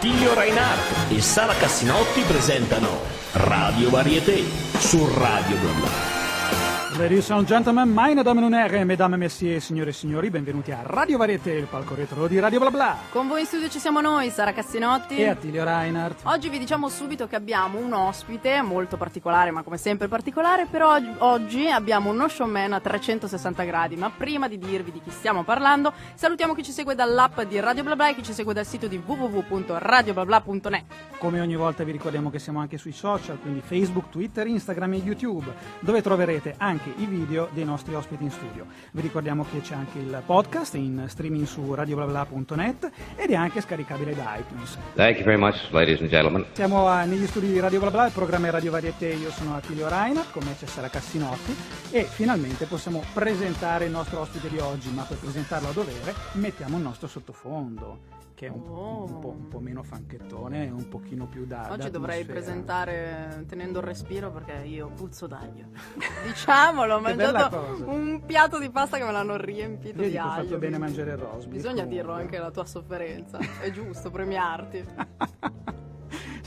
Attilio Reinhardt e Sara Cassinotti presentano Radio Varieté su Radio Blabla. Ladies and gentlemen, meine Damen und Herren, mesdames messieurs, signore e signori, benvenuti a Radio Varieté, il palco retro di Radio Bla Bla Con voi in studio ci siamo noi, Sara Cassinotti e Attilio Reinhardt. Oggi vi diciamo subito che abbiamo un ospite molto particolare, ma come sempre particolare, però og- oggi abbiamo uno showman a 360 gradi. Ma prima di dirvi di chi stiamo parlando, salutiamo chi ci segue dall'app di Radio Bla Bla e chi ci segue dal sito di www.radioblabla.net. Come ogni volta vi ricordiamo che siamo anche sui social, quindi Facebook, Twitter, Instagram e YouTube, dove troverete anche i video dei nostri ospiti in studio. Vi ricordiamo che c'è anche il podcast in streaming su radioblabla.net ed è anche scaricabile da iTunes. Thank you very much, ladies and gentlemen. Siamo a- negli studi di Radio Bla Bla, il programma è Radio Varieté, io sono Attilio Reinhardt, con me c'è Sara Cassinotti e finalmente possiamo presentare il nostro ospite di oggi, ma per presentarlo a dovere mettiamo il nostro sottofondo, che è un, Oh. un po', un po' meno fanchettone e un pochino più da... Oggi dovrei d'atmosfera. presentare tenendo il respiro perché io puzzo d'aglio. Diciamolo, ho mangiato un piatto di pasta che me l'hanno riempito Vedi di che ho aglio. fatto bene mangiare il rosbif. Bisogna comunque. dirlo anche la tua sofferenza, è giusto premiarti.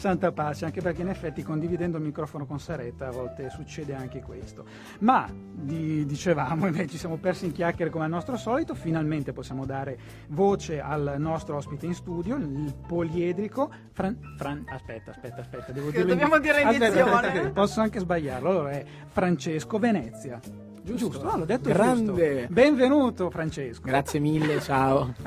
Santa pace, anche perché in effetti condividendo il microfono con Saretta a volte succede anche questo. Ma di- dicevamo, e ci siamo persi in chiacchiere come al nostro solito, finalmente possiamo dare voce al nostro ospite in studio, il poliedrico Fran... Fran- aspetta, aspetta, aspetta, devo dirlo dobbiamo dire Aspetta, inizione. aspetta, aspetta, posso anche sbagliarlo. Allora è Francesco Venezia. Giusto, no, l'ho detto Grande. giusto. Benvenuto Francesco. Grazie mille, ciao.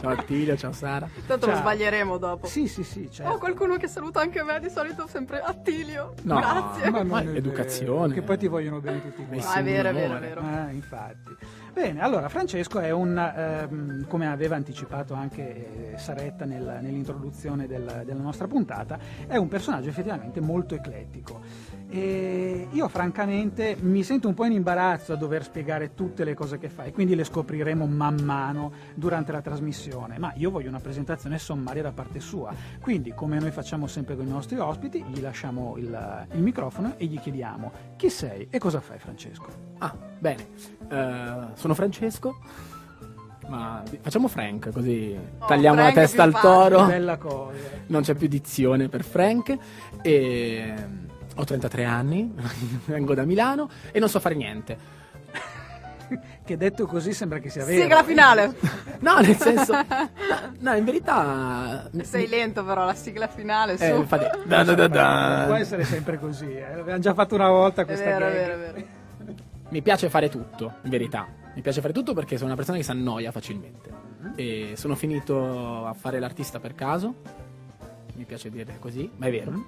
ciao Attilio, ciao Sara. Tanto lo Ciao. sbaglieremo dopo. Sì, sì, sì, certo. Oh, qualcuno che saluta anche me, di solito sempre Attilio. No, Grazie. Ma non educazione. Che poi ti vogliono bene tutti quanti. Ah, è vero, è vero, è vero. Eh, infatti. Bene, allora Francesco è un, ehm, come aveva anticipato anche eh, Saretta nel- nell'introduzione del- della nostra puntata, è un personaggio effettivamente molto eclettico. E io francamente mi sento un po' in imbarazzo a dover spiegare tutte le cose che fa e quindi le scopriremo man mano durante la trasmissione, ma io voglio una presentazione sommaria da parte sua. Quindi, come noi facciamo sempre con i nostri ospiti, gli lasciamo il, il microfono e gli chiediamo chi sei e cosa fai Francesco. Ah, bene. Eh, sono Francesco. Ma facciamo Frank, così Oh, tagliamo Frank la testa al facile. toro. Bella cosa. Non c'è più dizione per Frank. E ho 33 anni, vengo da Milano e non so fare niente. Che detto così sembra che sia vero. Sigla finale. No, nel senso. No, no, in verità. Sei lento però, la sigla finale. Eh, su. infatti. da, da, da, da. Non può essere sempre così. Eh. L'abbiamo già fatto una volta È questa vero, è gag. vero, è vero. Mi piace fare tutto, in verità. Mi piace fare tutto perché sono una persona che si annoia facilmente. E sono finito a fare l'artista per caso. Mi piace dire così, ma è vero.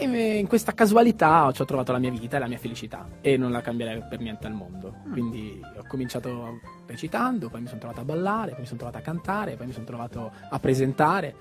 E in questa casualità ci ho trovato la mia vita e la mia felicità. E non la cambierei per niente al mondo. Quindi ho cominciato recitando, poi mi sono trovato a ballare, poi mi sono trovato a cantare, poi mi sono trovato a presentare.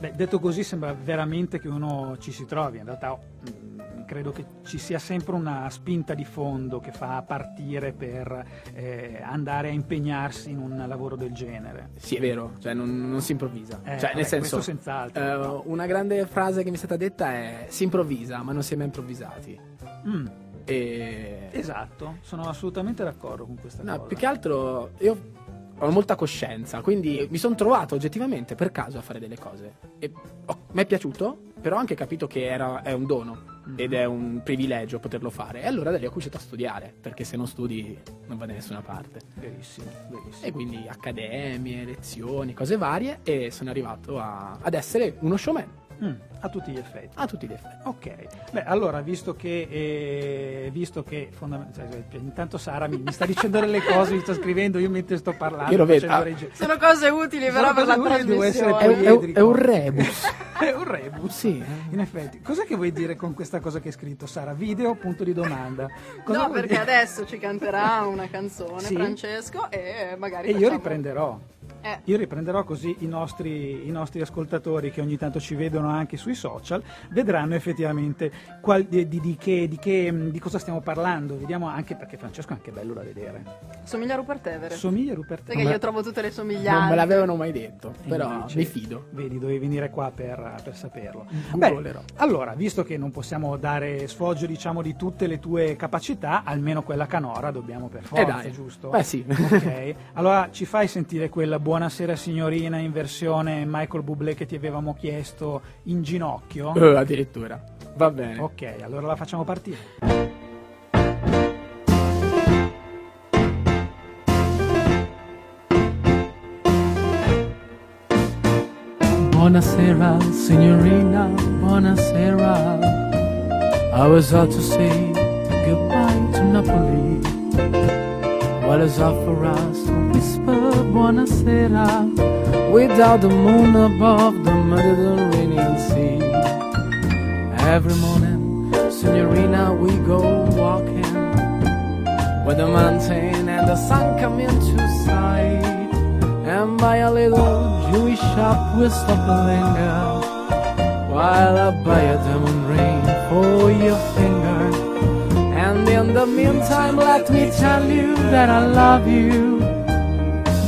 Beh, detto così sembra veramente che uno ci si trovi. In realtà mm, credo che ci sia sempre una spinta di fondo che fa partire per eh, andare a impegnarsi in un lavoro del genere. Sì, è vero, cioè non, non si improvvisa. Eh, cioè, vabbè, nel senso, senz'altro. eh, una grande frase che mi è stata detta è si improvvisa, ma non si è mai improvvisati. Mm, E esatto, sono assolutamente d'accordo con questa no, cosa. più che altro io ho molta coscienza, quindi mi sono trovato oggettivamente per caso a fare delle cose. E ho- mi è piaciuto, però ho anche capito che era, è un dono ed è un privilegio poterlo fare. E allora da lì ho cominciato a studiare, perché se non studi non va da nessuna parte. Verissimo, verissimo. E quindi accademie, lezioni, cose varie e sono arrivato a- ad essere uno showman Mm, a tutti gli effetti. a tutti gli effetti. Ok, beh allora visto che, eh, visto che fondamentalmente, intanto Sara mi, mi sta dicendo delle cose, mi sta scrivendo, io mentre sto parlando, Io lo vedo, ah. Sono cose utili Sono però per la trasmissione. È, un- è è un rebus. è un rebus. sì. In effetti, cos'è che vuoi dire con questa cosa che hai scritto, Sara? Video, punto di domanda. Cosa No, perché dire? adesso ci canterà una canzone Sì. Francesco e magari E io riprenderò. Eh, Io riprenderò così i nostri, i nostri ascoltatori che ogni tanto ci vedono anche sui social vedranno effettivamente qual- di, di- di che- di che- di cosa stiamo parlando. Vediamo anche perché Francesco è anche bello da vedere. somiglia a Rupert Everett. Somiglia a Rupert Non me- io trovo tutte le somiglianze. Non me l'avevano mai detto, però Invece, mi fido. Vedi, dovevi venire qua per, per, per saperlo. Googlerò. Beh, allora, visto che non possiamo dare sfoggio diciamo di tutte le tue capacità, almeno quella canora dobbiamo per forza, Eh dai. giusto? Beh sì. Ok, allora ci fai sentire quella buonasera signorina in versione Michael Bublé che ti avevamo chiesto in ginocchio? Eh, addirittura. Va bene. Ok, allora la facciamo partire. Buonasera, signorina, buonasera. I was out to say goodbye to Napoli. What is up for us to whisper buonasera without the moon above the Mediterranean? Every morning, signorina, we go walking. With the mountain and the sun come into sight. And by a little Jewish shop we stop and linger. While I buy a diamond ring for your finger. And in the meantime let me tell you that I love you.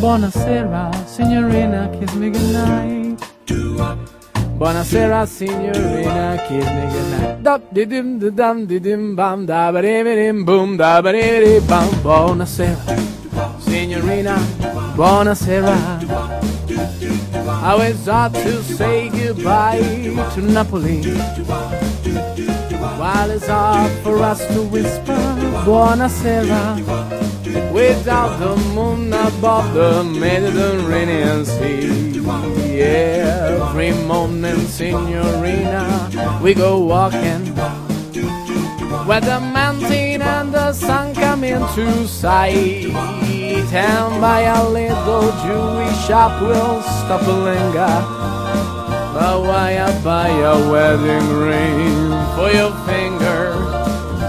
Buonasera, signorina, kiss me goodnight Buonasera signorina, kiss me goodnight. Da di dim da dam di dim bam da ba di dim boom da ba di di bam. Buonasera signorina, buonasera. I was out to say goodbye to Napoli. While it's hard for us to whisper buonasera without the moon above the Mediterranean Sea. Every morning, signorina, we go walking where the mountain and the sun come into sight. And by a little Jewish shop, we'll stop and linger. But why I buy a wedding ring for your finger?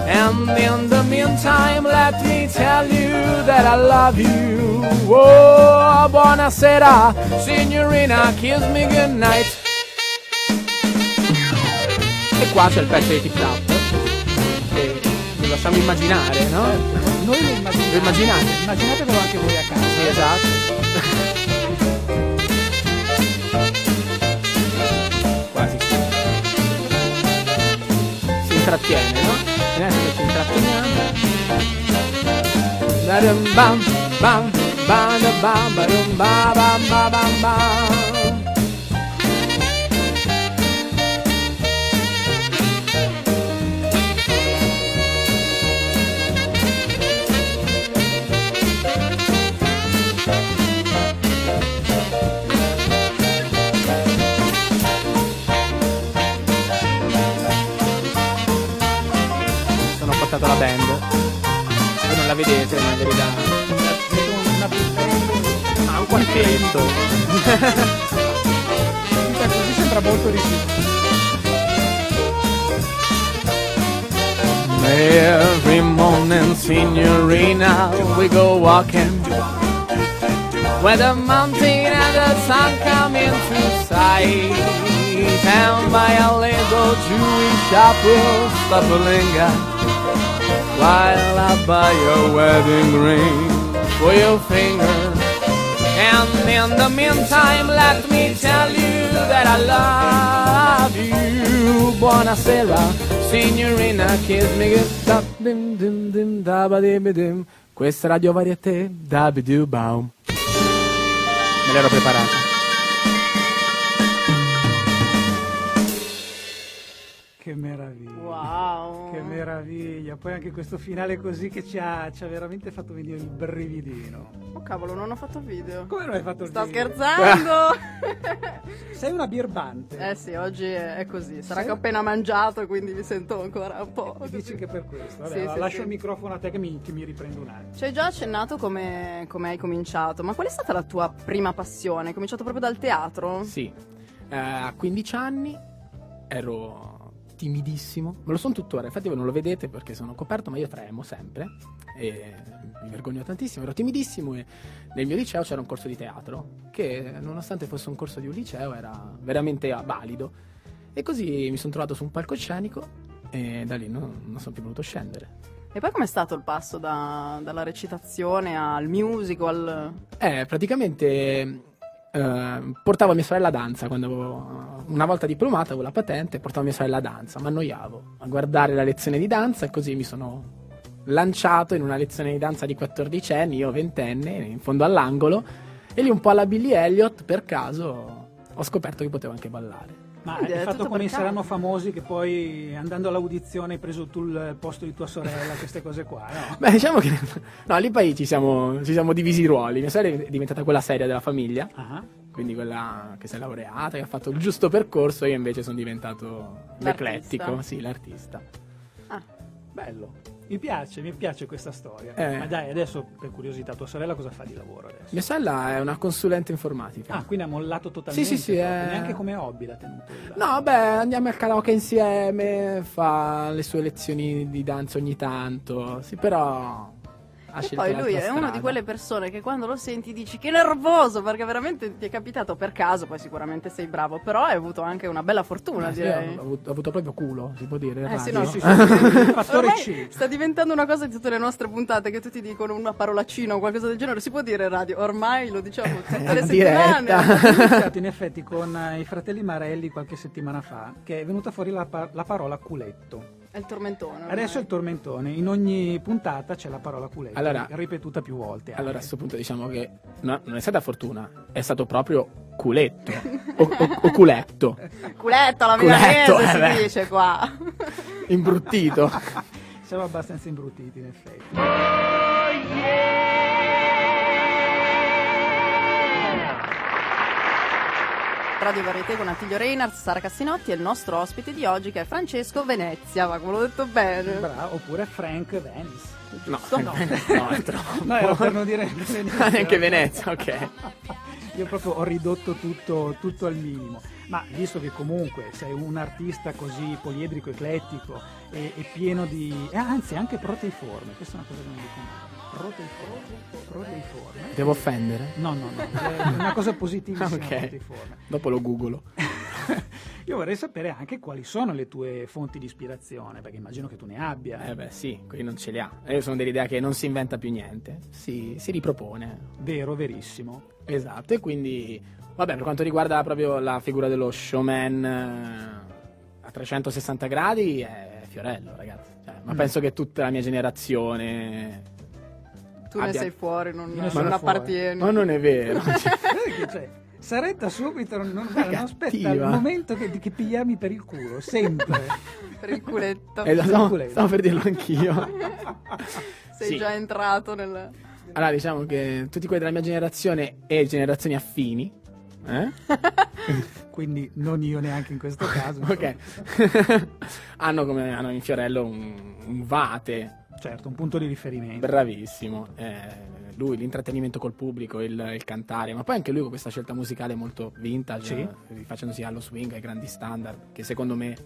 And in the meantime, let me tell you that I love you. Oh, buonasera, signorina, kiss me goodnight. E qua c'è il pezzo di Tip Tap. Che lo lasciamo immaginare, no? Noi lo immaginiamo. Lo immaginate? Immaginatevelo anche voi a casa. Sì, esatto. Quasi. Si intrattiene, no? Ba-dum-bam, bam, ba-dum-bam, ba-dum-ba-bam-ba-bam-bam. We go walking. Where the mountain and the sun come into sight. And by a little Jewish shop, we'll stop a linger. While I buy your wedding ring for your finger. And in the meantime, let me tell you that I love you. Buonasera, signorina, kiss me dim dim dim da ba dim dim. Questa è Radio Varieté, da bidu baum. Me l'ero preparata. Che meraviglia. Wow. Che meraviglia. Poi anche questo finale così che ci ha, ci ha veramente fatto venire il brividino. Oh cavolo, non ho fatto video. Come non hai fatto il Sto video? scherzando. Sei una birbante. eh sì, oggi è così. Sarà Sì? che ho appena mangiato quindi mi sento ancora un po'. E Dici che per questo. Vabbè, Sì, allora sì, lascio sì. il microfono a te che mi, che mi riprendo un attimo. Ci hai già accennato come, come hai cominciato, ma qual è stata la tua prima passione? Hai cominciato proprio dal teatro? Sì, eh, a 15 anni ero timidissimo, me lo sono tuttora, infatti voi non lo vedete perché sono coperto, ma io tremo sempre e mi vergogno tantissimo, ero timidissimo e nel mio liceo c'era un corso di teatro che nonostante fosse un corso di un liceo era veramente valido e così mi sono trovato su un palcoscenico e da lì non, non sono più voluto scendere. E poi com'è stato il passo da- dalla recitazione al musical? Eh, praticamente eh, portavo mia sorella a danza quando avevo, una volta diplomata, avevo la patente, portavo mia sorella a danza, mi annoiavo a guardare la lezione di danza e così mi sono lanciato in una lezione di danza di 14 anni, io ventenne, in fondo all'angolo, e lì un po' alla Billy Elliot, per caso, ho scoperto che potevo anche ballare. Ma Quindi è fatto come saranno famosi che poi andando all'audizione hai preso tu il posto di tua sorella, queste cose qua, no? Beh, diciamo che no, lì poi ci siamo, ci siamo divisi i ruoli. Mia sorella è diventata quella seria della famiglia, Ah, quindi quella che si è laureata, che ha fatto il giusto percorso, io invece sono diventato l'eclettico, sì, l'artista. Ah, bello. Mi piace, mi piace questa storia. Eh. Ma dai, adesso per curiosità, tua sorella cosa fa di lavoro adesso? Mia sorella è una consulente informatica. Ah, quindi ha mollato totalmente. Sì, sì, sì, proprio, è- Neanche come hobby l'ha tenuto. No, beh, andiamo al karaoke insieme, fa le sue lezioni di danza ogni tanto, sì, però ha E poi lui è una di strada. quelle persone che quando lo senti dici che nervoso perché veramente ti è capitato per caso, poi sicuramente sei bravo, però hai avuto anche una bella fortuna Eh, sì, direi. ho, avuto, ho avuto proprio culo, si può dire. Eh sì, no, Sì, sì, sì, fattore C. sta diventando una cosa di tutte le nostre puntate che tutti dicono una parolacina o qualcosa del genere. Si può dire in radio, ormai lo diciamo tutte le in settimane. in effetti con eh, i fratelli Marelli qualche settimana fa, che è venuta fuori la, pa- la parola culetto. È il tormentone. ormai. Adesso è il tormentone, in ogni puntata c'è la parola culetto, Allora- ripetuta più volte. anche. Allora a questo punto diciamo che no, non è stata fortuna, è stato proprio culetto o, o- o culetto, Culetto alla Culetto, milanese eh, si dice qua. imbruttito. Siamo abbastanza imbruttiti in effetti. Radio Varietà con Attilio Reinhardt, Sara Cassinotti e il nostro ospite di oggi che è Francesco Venezia, ma come l'ho detto bene. Bravo, oppure Frank Venice. No, Giusto? no, no, è troppo. No, era per non dire Venezia. Ah, neanche Venezia, ok. Io proprio ho ridotto tutto, tutto al minimo. Ma visto che comunque sei un artista così poliedrico, eclettico e, e pieno di... eh, anzi, anche proteiforme, questa è una cosa che non dico mai. Proteiforme. Devo offendere? No, no, no, è una cosa positivissima. Ok. Dopo lo googolo. Io vorrei sapere anche quali sono le tue fonti di ispirazione, perché immagino che tu ne abbia. Eh beh sì, qui non ce li ha. Io sono dell'idea che non si inventa più niente, si, si ripropone. Vero, verissimo. Esatto, e quindi, vabbè, per quanto riguarda proprio la figura dello showman eh, a 360 gradi, è Fiorello, ragazzi. Cioè, ma Mm. penso che tutta la mia generazione... Tu ne abbia- sei fuori, non, ne non fuori. appartieni. Ma non è vero. Cioè, Saretta subito non, non, non aspetta il momento che, che ti chiami per il culo, sempre. Per il culetto. Eh, stavo, culetto. stavo per dirlo anch'io. Sei sì. già entrato nel... Allora, diciamo che tutti quelli della mia generazione e generazioni affini, eh? Quindi non io neanche in questo caso. ok, hanno come hanno in Fiorello un, un vate Certo, un punto di riferimento. bravissimo. Eh, lui, l'intrattenimento col pubblico, il, il cantare, ma poi anche lui con questa scelta musicale molto vintage, Sì. rifacendosi allo swing, ai grandi standard, che secondo me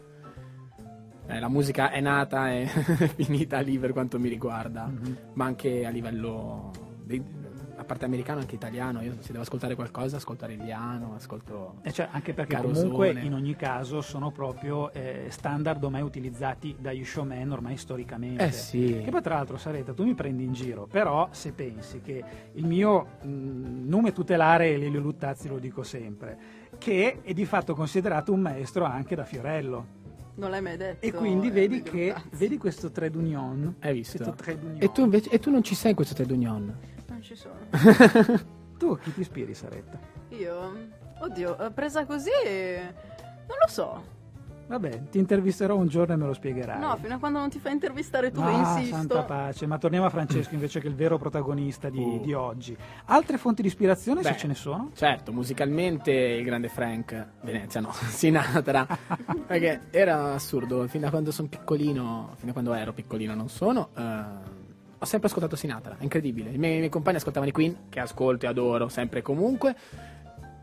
eh, la musica è nata e finita lì per quanto mi riguarda, Mhm. ma anche a livello, a parte americano, anche italiano, io se devo ascoltare qualcosa, ascolto Arellano, ascolto... E cioè, anche perché Carosone. comunque in ogni caso sono proprio eh, standard ormai utilizzati dagli showman ormai storicamente. Eh sì. Che poi tra l'altro Saretta tu mi prendi in giro, però se pensi che il mio mh, nome tutelare è Lelio Luttazzi, lo dico sempre, che è di fatto considerato un maestro anche da Fiorello. Non l'hai mai detto. E quindi eh, vedi di che vedi questo trade union. Hai visto? Questo trade union. E tu invece e tu non ci sei in questo trade union? Ci sono. Tu a chi ti ispiri, Saretta? Io? Oddio, eh, presa così... Non lo so. Vabbè, ti intervisterò un giorno e me lo spiegherai. No, fino a quando non ti fai intervistare tu, Ah, insisto. santa pace, ma torniamo a Francesco invece che il vero protagonista di, Uh. di oggi. Altre fonti di ispirazione, se Beh. ce ne sono? Certo, musicalmente il grande Frank Venezia, no, Sinatra, perché era assurdo, fin da quando sono piccolino, fin da quando ero piccolino non sono, eh, ho sempre ascoltato Sinatra, è incredibile. I miei, i miei compagni ascoltavano i Queen, che ascolto e adoro sempre e comunque,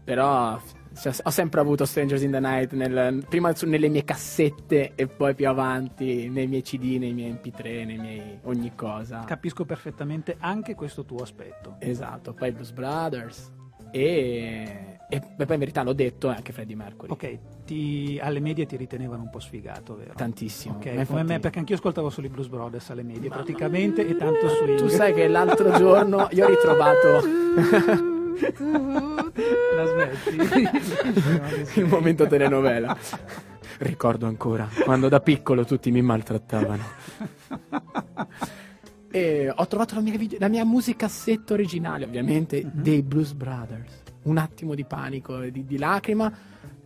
però f- ho sempre avuto Strangers in the Night, nel- prima su- nelle mie cassette e poi più avanti nei miei CD, nei miei MP3, nei miei ogni cosa. Capisco perfettamente anche questo tuo aspetto. Esatto, poi Blues Brothers e, e poi in verità l'ho detto anche Freddie Mercury. Ok, ti- alle medie ti ritenevano un po' sfigato, vero? Tantissimo. Ok, Ma come me, perché anch'io ascoltavo solo i Blues Brothers alle medie praticamente e tanto swing. Tu sai che l'altro giorno io ho ritrovato La smetti? Il momento telenovela. Ricordo ancora quando da piccolo tutti mi maltrattavano. E ho trovato la mia, video- la mia musicassetta originale, ovviamente, Mhm. dei Blues Brothers. Un attimo di panico e di, di lacrima.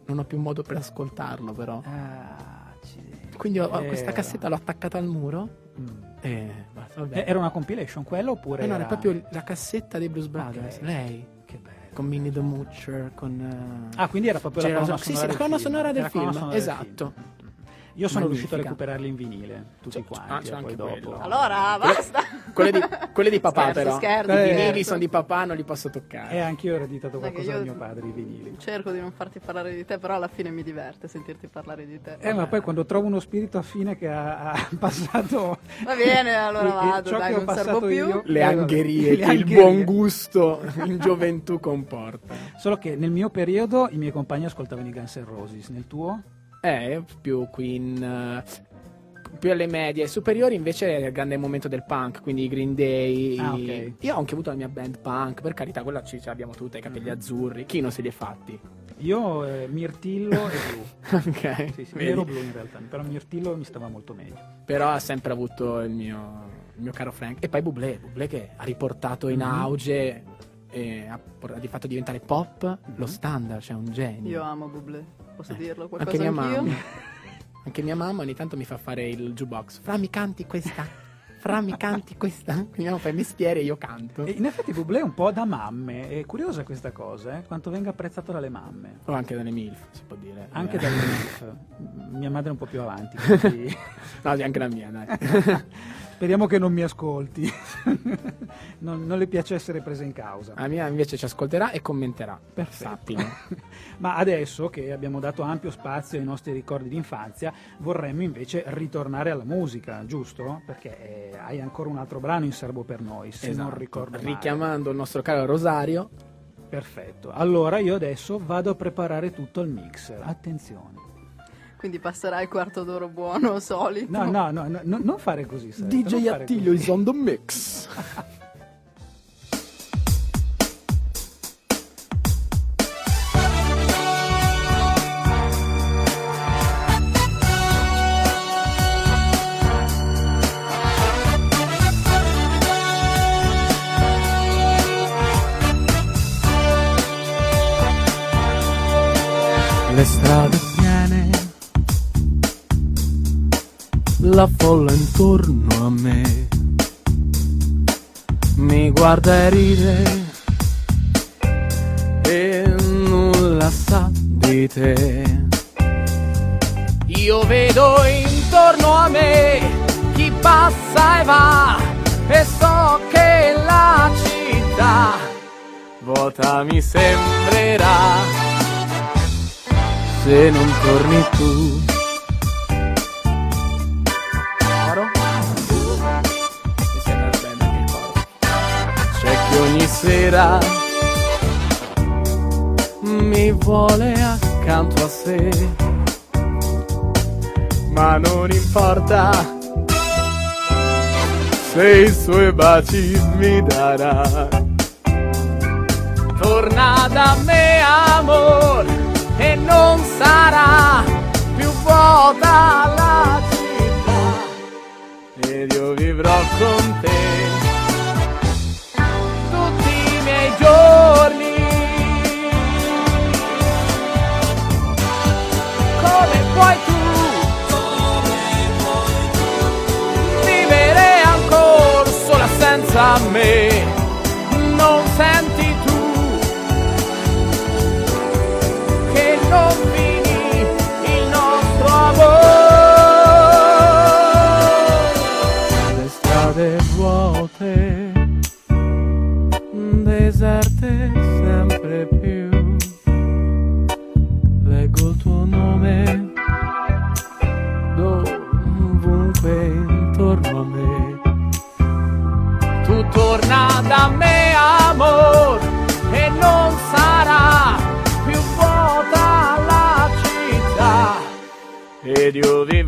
Non ho più modo per ascoltarlo, però. Ah, accidenti. Quindi ho, ho questa Era- cassetta, l'ho attaccata al muro. Mm. E basta, vabbè. Eh, Era una compilation quella oppure Eh no, era... è proprio la cassetta dei Blues Brothers. Ok. Lei, Che bello. con Minnie the Moocher, con... eh, Ah, quindi era proprio la colonna sì, sonora sì, del la colonna film. sonora del Era film, sonora del esatto. film. Io sono riuscito a Magnifica. recuperarli in vinile, tutti C'è- quanti, ah, c'è e anche poi dopo. Allora, basta. Quelle di, quelle di papà Scherzo, però. scherzo, I Eh, vinili scherzo. sono di papà, non li posso toccare. E anch'io ho ereditato qualcosa da io- mio padre, i vinili. Cerco di non farti parlare di te, però alla fine mi diverte sentirti parlare di te. Eh, ma poi quando trovo uno spirito affine che ha, ha passato... Va bene, allora vado, ciò dai, che ho non servo passato più. io- Le Eh, angherie Le che il buon gusto in gioventù comporta. Solo che nel mio periodo i miei compagni ascoltavano i Guns N' Roses, nel tuo? Eh, più Queen, più alle medie. Superiori invece è il grande momento del punk, quindi i Green Day. Ah, i- ok. Io ho anche avuto la mia band punk, per carità, quella ce l'abbiamo tutta, i capelli Mm-hmm. azzurri. Chi non se li è fatti? Io eh, mirtillo e blu. ok. Sì, sì, nero blu in realtà, però mirtillo mi stava molto meglio. Però ha sempre avuto il mio, il mio caro Frank. E poi Bublé, Bublé che ha riportato in Mhm. auge e ha, di fatto diventare pop lo standard, cioè un genio. Io amo Bublé, posso dirlo? Anche Qualcosa mia anch'io? mamma. Anche mia mamma ogni tanto mi fa fare il jukebox. Fra mi canti questa? Fra mi canti questa? Quindi mamma fa il mestiere e io canto. E in effetti Bublé è un po' da mamme, è curiosa questa cosa, eh, quanto venga apprezzato dalle mamme. O anche dalle MILF, si può dire. Anche Eh. dalle MILF. Mia madre è un po' più avanti, quindi No, sì, anche la mia, dai. Speriamo che non mi ascolti. non, non le piace essere presa in causa. La mia invece ci ascolterà e commenterà. Perfetto. Ma adesso che abbiamo dato ampio spazio ai nostri ricordi d'infanzia, vorremmo invece ritornare alla musica, giusto? Perché eh, hai ancora un altro brano in serbo per noi, se non Esatto. ricordo male. Richiamando il nostro caro Rosario. Perfetto. Allora io adesso vado a preparare tutto il mixer. Attenzione. Quindi passerai il quarto d'oro buono, solito. No, no, no, no, no, non fare così. Saretta, non DJ fare Attilio così. is on the mix. guarda e ride e nulla sa di te. Io vedo intorno a me chi passa e va e so che la città vuota mi sembrerà se non torni tu. Sera. Mi vuole accanto a sé, ma non importa. Se i suoi baci mi darà. Torna da me amor e non sarà più vuota la città. Ed io vivrò con te puoi tu. Vivere ancora sola senza me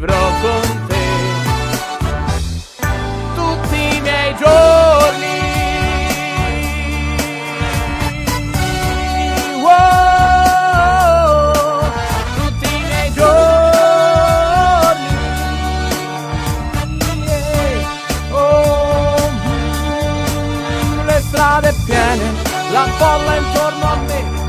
vivrò con te. Tutti i miei giorni. Oh, mm, le strade piene, la folla intorno a me.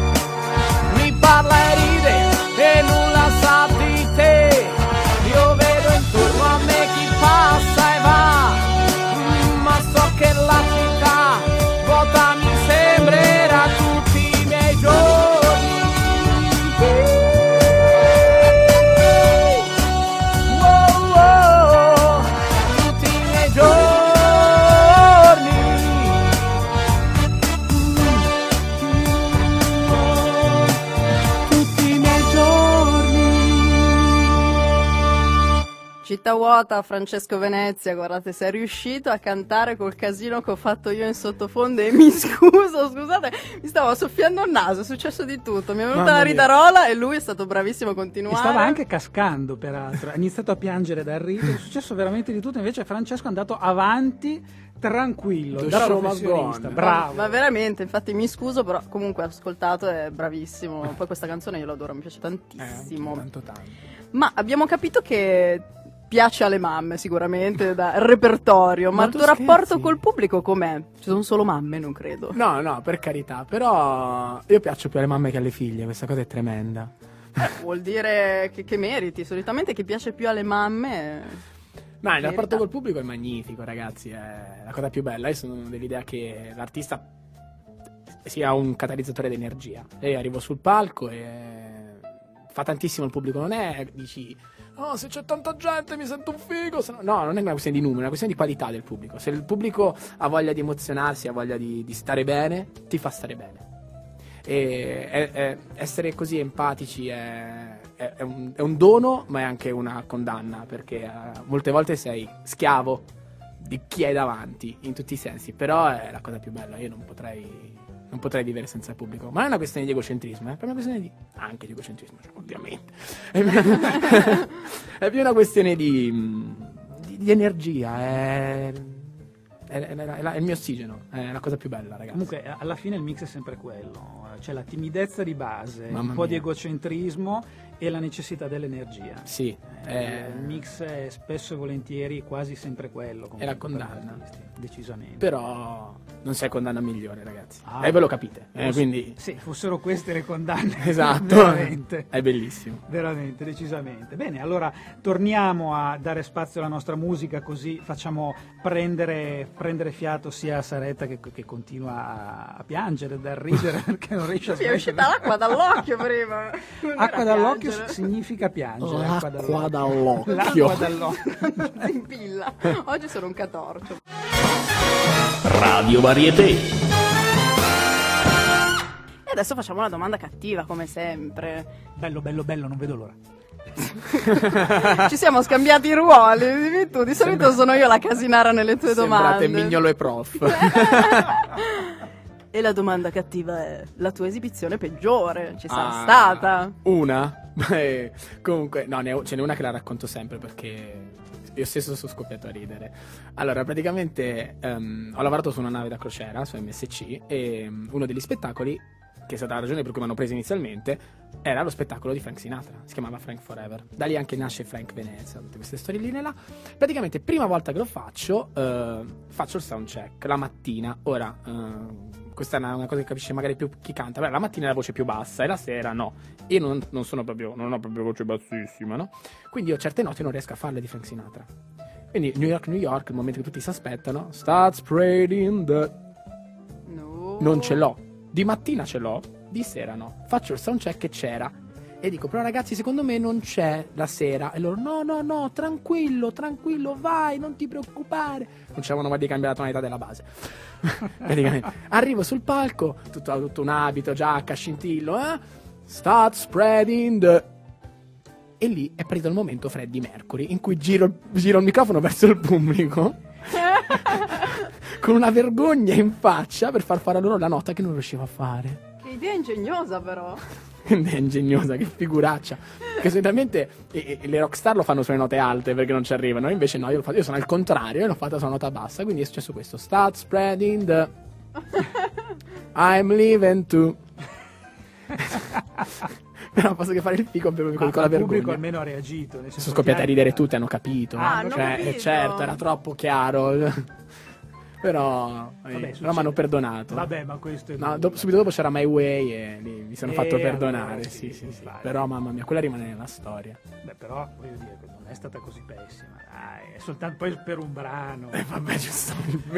Città vuota, Francesco Venezia, guardate se è riuscito a cantare col casino che ho fatto io in sottofondo e mi scuso, scusate, mi stavo soffiando il naso, è successo di tutto, mi è venuta Mamma la mia. ridarola e lui è stato bravissimo a E continuare. stava anche cascando, peraltro. Ha iniziato a piangere dal rito. È successo veramente di tutto. Invece, Francesco è andato avanti, tranquillo, The da professionista. Bravo. Ma veramente, infatti mi scuso, però comunque ho ascoltato, è bravissimo. Poi questa canzone io l'adoro, mi piace Eh, tantissimo. tanto tanto. Ma abbiamo capito che piace alle mamme sicuramente da repertorio, ma, Ma il tu tuo rapporto scherzi? col pubblico com'è? Ci sono solo mamme, non credo. No, no, per carità, però io piaccio più alle mamme che alle figlie, questa cosa è tremenda. Vuol dire che, che meriti, solitamente chi piace più alle mamme... Ma il rapporto col pubblico è magnifico, ragazzi, è la cosa più bella. Io sono dell'idea che l'artista sia un catalizzatore di energia. E io arrivo sul palco e fa tantissimo il pubblico, non è dici "Oh, se c'è tanta gente mi sento un figo", no, no, non è una questione di numero, è una questione di qualità del pubblico. Se il pubblico ha voglia di emozionarsi, ha voglia di, di stare bene, ti fa stare bene. E è- è- essere così empatici è, è- è un, è un dono, ma è anche una condanna, perché eh, molte volte sei schiavo di chi hai davanti, in tutti i sensi. Però è la cosa più bella, io non potrei, non potrei vivere senza il pubblico. Ma non è una questione di egocentrismo, è proprio una questione di... anche di egocentrismo, cioè, ovviamente. È più, è una questione di, di, di energia, è... È, è- è il mio ossigeno, è la cosa più bella, ragazzi. Comunque, alla fine il mix è sempre quello. C'è la timidezza di base, Mamma un po' di mia. egocentrismo e la necessità dell'energia. Sì, Eh, eh, Il mix è spesso e volentieri quasi sempre quello. È la condanna. Decisamente. però non c'è condanna migliore, ragazzi. Ah. e ve lo capite, eh, Fosse- quindi... Sì, fossero queste le condanne. Esatto, Veramente. è bellissimo. Veramente, decisamente. Bene, allora torniamo a dare spazio alla nostra musica così facciamo prendere, prendere fiato sia a Saretta che, che continua a, a piangere, da ridere perché non riesce a Mi è uscita smettere. l'acqua dall'occhio prima. Non Acqua dall'occhio piangere. significa piangere. acqua L'acqua dall'occhio. dall'occhio. L'acqua dall'occhio. Non si impilla. Oggi sono un catorcio. Radio Varieté. E adesso facciamo una domanda cattiva, come sempre. bello, bello, bello, non vedo l'ora. Ci siamo scambiati i ruoli. dimmi tu, di solito sono io la casinara nelle tue Sembrate domande. Mignolo e Prof. E la domanda cattiva è: la tua esibizione peggiore ci sarà Ah, stata? Una? Beh, comunque, no, ne ho- ce n'è una che la racconto sempre perché io stesso sono scoppiato a ridere. Allora, praticamente ehm, ho lavorato su una nave da crociera, su MSC, e mm, uno degli spettacoli, che è stata la ragione per cui mi hanno preso inizialmente, era lo spettacolo di Frank Sinatra, si chiamava Frank Forever. Da lì anche nasce Frank Venezia, tutte queste storielline là. Praticamente, prima volta che lo faccio, eh, faccio il soundcheck la mattina. Ora, eh, questa è una, una cosa che capisce magari più chi canta. Beh, la mattina è la voce più bassa e la sera no. Io non, non sono proprio, non ho proprio voce bassissima, no? Quindi io certe note non riesco a farle di Frank Sinatra. Quindi New York, New York, il momento che tutti si aspettano, start spreading the... No. Non ce l'ho. Di mattina ce l'ho, di sera no. Faccio il soundcheck e c'era. E dico, però ragazzi, secondo me non c'è la sera. E loro, no, no, no, tranquillo, tranquillo, vai, non ti preoccupare. Non c'avevano mai di cambiare la tonalità della base. Praticamente. Arrivo sul palco, tutto, tutto un abito, giacca, scintillo, eh? Start spreading the... E lì è partito il momento Freddy Mercury, in cui giro, giro il microfono verso il pubblico con una vergogna in faccia per far fare a loro la nota che non riuscivo a fare. Che idea ingegnosa, però. Quindi è ingegnosa, che figuraccia. Che solitamente e- e le rockstar lo fanno sulle note alte perché non ci arrivano. Invece no, io, fatto- io sono al contrario e l'ho fatta sulla nota bassa. Quindi è successo questo. Start spreading the... I'm leaving to... Però posso che fare il fico per- con, la il pubblico vergogna. almeno ha reagito. nel senso Sono scoppiati a che- ridere tutti, hanno capito. Ah, hanno cioè, capito. eh, certo, era troppo chiaro. Però, Vabbè, eh, però succede. mi hanno perdonato. Vabbè, ma questo è... No, dopo- subito dopo c'era My Way e lì mi sono Eh, fatto perdonare. allora, sì, sì, sì. Però, mamma mia, quella rimane nella storia. Beh, però, voglio dire, non è stata così pessima. Dai, è soltanto poi per un brano. E vabbè, giusto,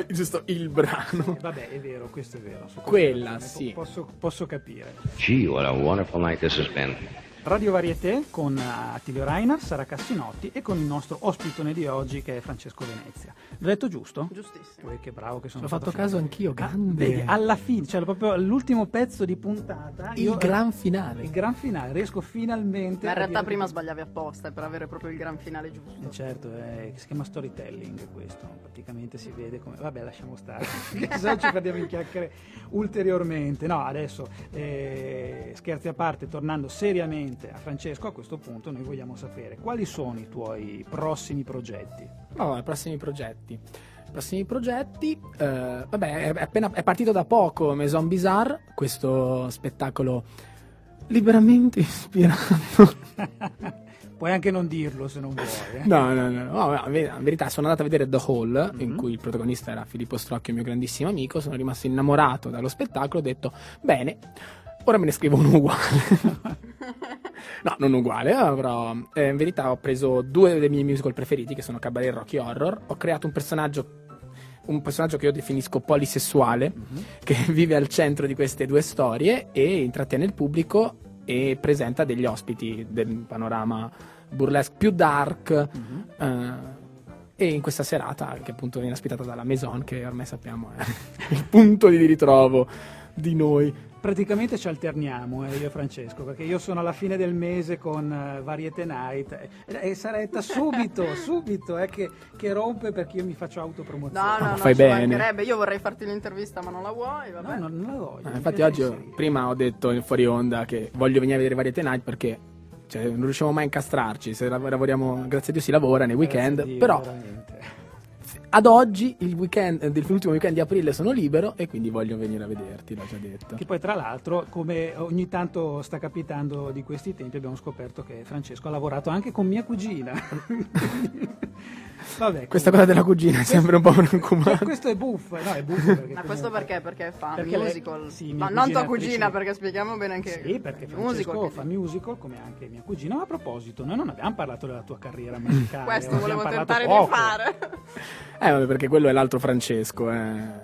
giusto il brano. Eh, Vabbè, è vero, questo è vero. Quella, sì. Posso, posso capire. Gee, what a wonderful night this has been. Radio Varieté con Attilio Reiner, Sara Cassinotti e con il nostro ospitone di oggi che è Francesco Venezia. L'ho detto giusto? Giustissimo. Uè, che bravo che sono Ho fatto caso finito. anch'io, Ah, grande. vedi, alla fine, cioè proprio l'ultimo pezzo di puntata. Il io- gran finale. Il gran finale, riesco finalmente. Ma in realtà dire- prima sbagliavi apposta per avere proprio il gran finale giusto. Eh, Certo, è- si chiama storytelling questo, praticamente si vede come... Vabbè, lasciamo stare, se no ci perdiamo in chiacchiere ulteriormente. No, adesso, eh, scherzi a parte, tornando seriamente a Francesco, a questo punto noi vogliamo sapere quali sono i tuoi prossimi progetti. No, i prossimi progetti. I prossimi progetti, eh, vabbè, è, appena, è partito da poco Maison Bizarre, questo spettacolo liberamente ispirato. Puoi anche non dirlo se non vuoi. eh. No, no, no, no, in ver- in verità sono andato a vedere The Hall, in Mhm. cui il protagonista era Filippo Strocchio, mio grandissimo amico, sono rimasto innamorato dallo spettacolo, ho detto, bene, ora me ne scrivo uno uguale. no, non uguale, però eh, in verità ho preso due dei miei musical preferiti, che sono Cabaret e Rocky Horror, ho creato un personaggio un personaggio che io definisco polisessuale, che vive al centro di queste due storie e intrattiene il pubblico e presenta degli ospiti del panorama burlesque più dark. eh, e in questa serata, che appunto viene ospitata dalla Maison, che ormai sappiamo è il punto di ritrovo di noi. Praticamente ci alterniamo, eh, io e Francesco, perché io sono alla fine del mese con eh, Variety Night eh, e Saretta subito, subito, eh, che, che rompe perché io mi faccio autopromozione. No, no, Ma no, fai ci bene. mancherebbe. Io vorrei farti l'intervista, ma non la vuoi, vabbè. No, non, non la voglio. Eh, infatti oggi, sei- prima ho detto in fuori onda che voglio venire a vedere Variety Night perché cioè, non riusciamo mai a incastrarci, se lav- lavoriamo, grazie a Dio si lavora nei weekend, Dio, però veramente. Ad oggi il weekend, eh, dell'ultimo weekend di aprile sono libero e quindi voglio venire a vederti, l'ho già detto. Che poi tra l'altro, come ogni tanto sta capitando di questi tempi, abbiamo scoperto che Francesco ha lavorato anche con mia cugina. Vabbè, Questa cosa della cugina è sempre un po' Cioè, preoccupante. questo è buffo, no, è buffo perché Ma questo perché? Perché fa Perché lei- musical. sì, mia Ma non tua cugina, attrice. perché spieghiamo bene anche Sì, perché Francesco musical. fa musical come anche mia cugina. Ma a proposito, noi non abbiamo parlato della tua carriera musicale. Questo abbiamo volevo parlato tentare poco. di fare. Eh, vabbè, perché quello è l'altro Francesco, eh,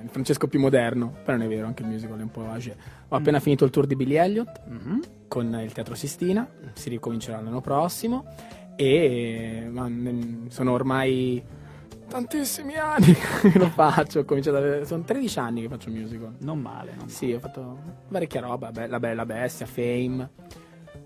il Francesco più moderno, però non è vero, anche il musical è un po' age. Ho appena finito il tour di Billy Elliot Mhm. con il Teatro Sistina, si ricomincerà l'anno prossimo e ma, ne- sono ormai tantissimi anni che lo faccio, ho cominciato a avere- sono 13 anni che faccio musical. Non male, non Sì, ho fatto parecchia roba, be- La Bella Bestia, Fame.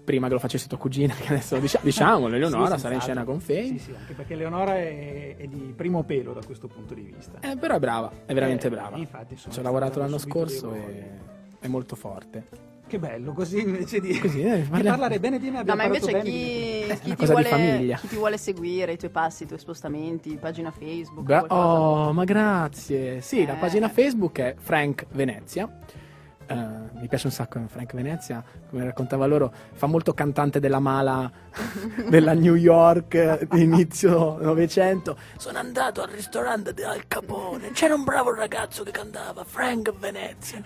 Prima che lo facessi tua cugina, che adesso dicia- diciamolo, Eleonora Sì, sarà in scena con Fame. Sì, sì, anche perché Leonora è, è di primo pelo da questo punto di vista. Eh, però è brava, è veramente Eh, brava. infatti Ci ho lavorato l'anno scorso e è molto forte. Che bello, così invece di, Così, eh, di parlare bene di me No, abbiamo ma parlato invece chi, una chi ti vuole, famiglia. chi ti vuole seguire, i tuoi passi, i tuoi spostamenti, pagina Facebook, qualcosa? oh, ma grazie. Sì, la Eh. pagina Facebook è Frank Venezia. Eh, mi piace un sacco Frank Venezia, come raccontava loro, fa molto cantante della mala della New York di inizio Novecento. Sono andato al ristorante di Al Capone, c'era un bravo ragazzo che cantava Frank Venezia,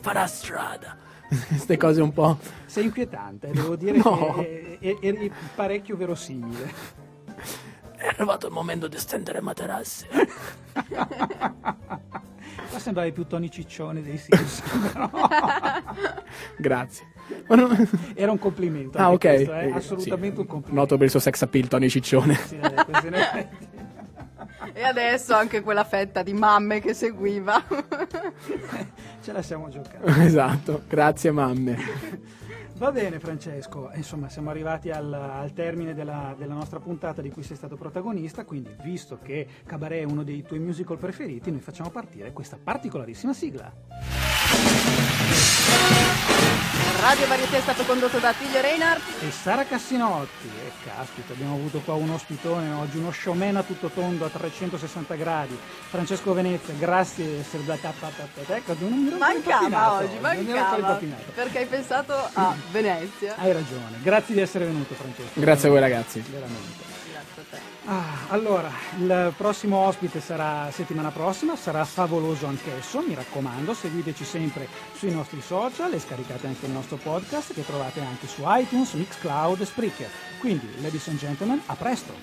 farà strada. Queste cose un po'... Sei inquietante, devo dire No. che eri parecchio verosimile. È arrivato il momento di stendere materassi. Ma sembravi più Tony Ciccione dei Simpson, però Grazie. Era un complimento. Ah, ok. questo, eh, Eh, assolutamente sì. un complimento. Noto per il suo sex appeal, Tony Ciccione. Sì, E adesso anche quella fetta di mamme che seguiva. Ce la siamo giocata. esatto, grazie mamme. Va bene Francesco, insomma siamo arrivati al, al termine della, della nostra puntata di cui sei stato protagonista, quindi visto che Cabaret è uno dei tuoi musical preferiti, noi facciamo partire questa particolarissima sigla. Radio Varietà è stato condotto da Tiglio Reinhardt. E Sara Cassinotti, e caspita, abbiamo avuto qua un ospitone oggi, uno showman a tutto tondo a 360 gradi. Francesco Venezia, grazie di essere da Ecco, non mi ero ancora Mancava oggi, mancava. Perché hai pensato a Venezia. Hai ragione, grazie di essere venuto Francesco. Grazie a voi ragazzi. Veramente. Ah, allora, il prossimo ospite sarà settimana prossima, sarà favoloso anch'esso, mi raccomando, seguiteci sempre sui nostri social e scaricate anche il nostro podcast che trovate anche su iTunes, Mixcloud e Spreaker. Quindi, ladies and gentlemen, a presto!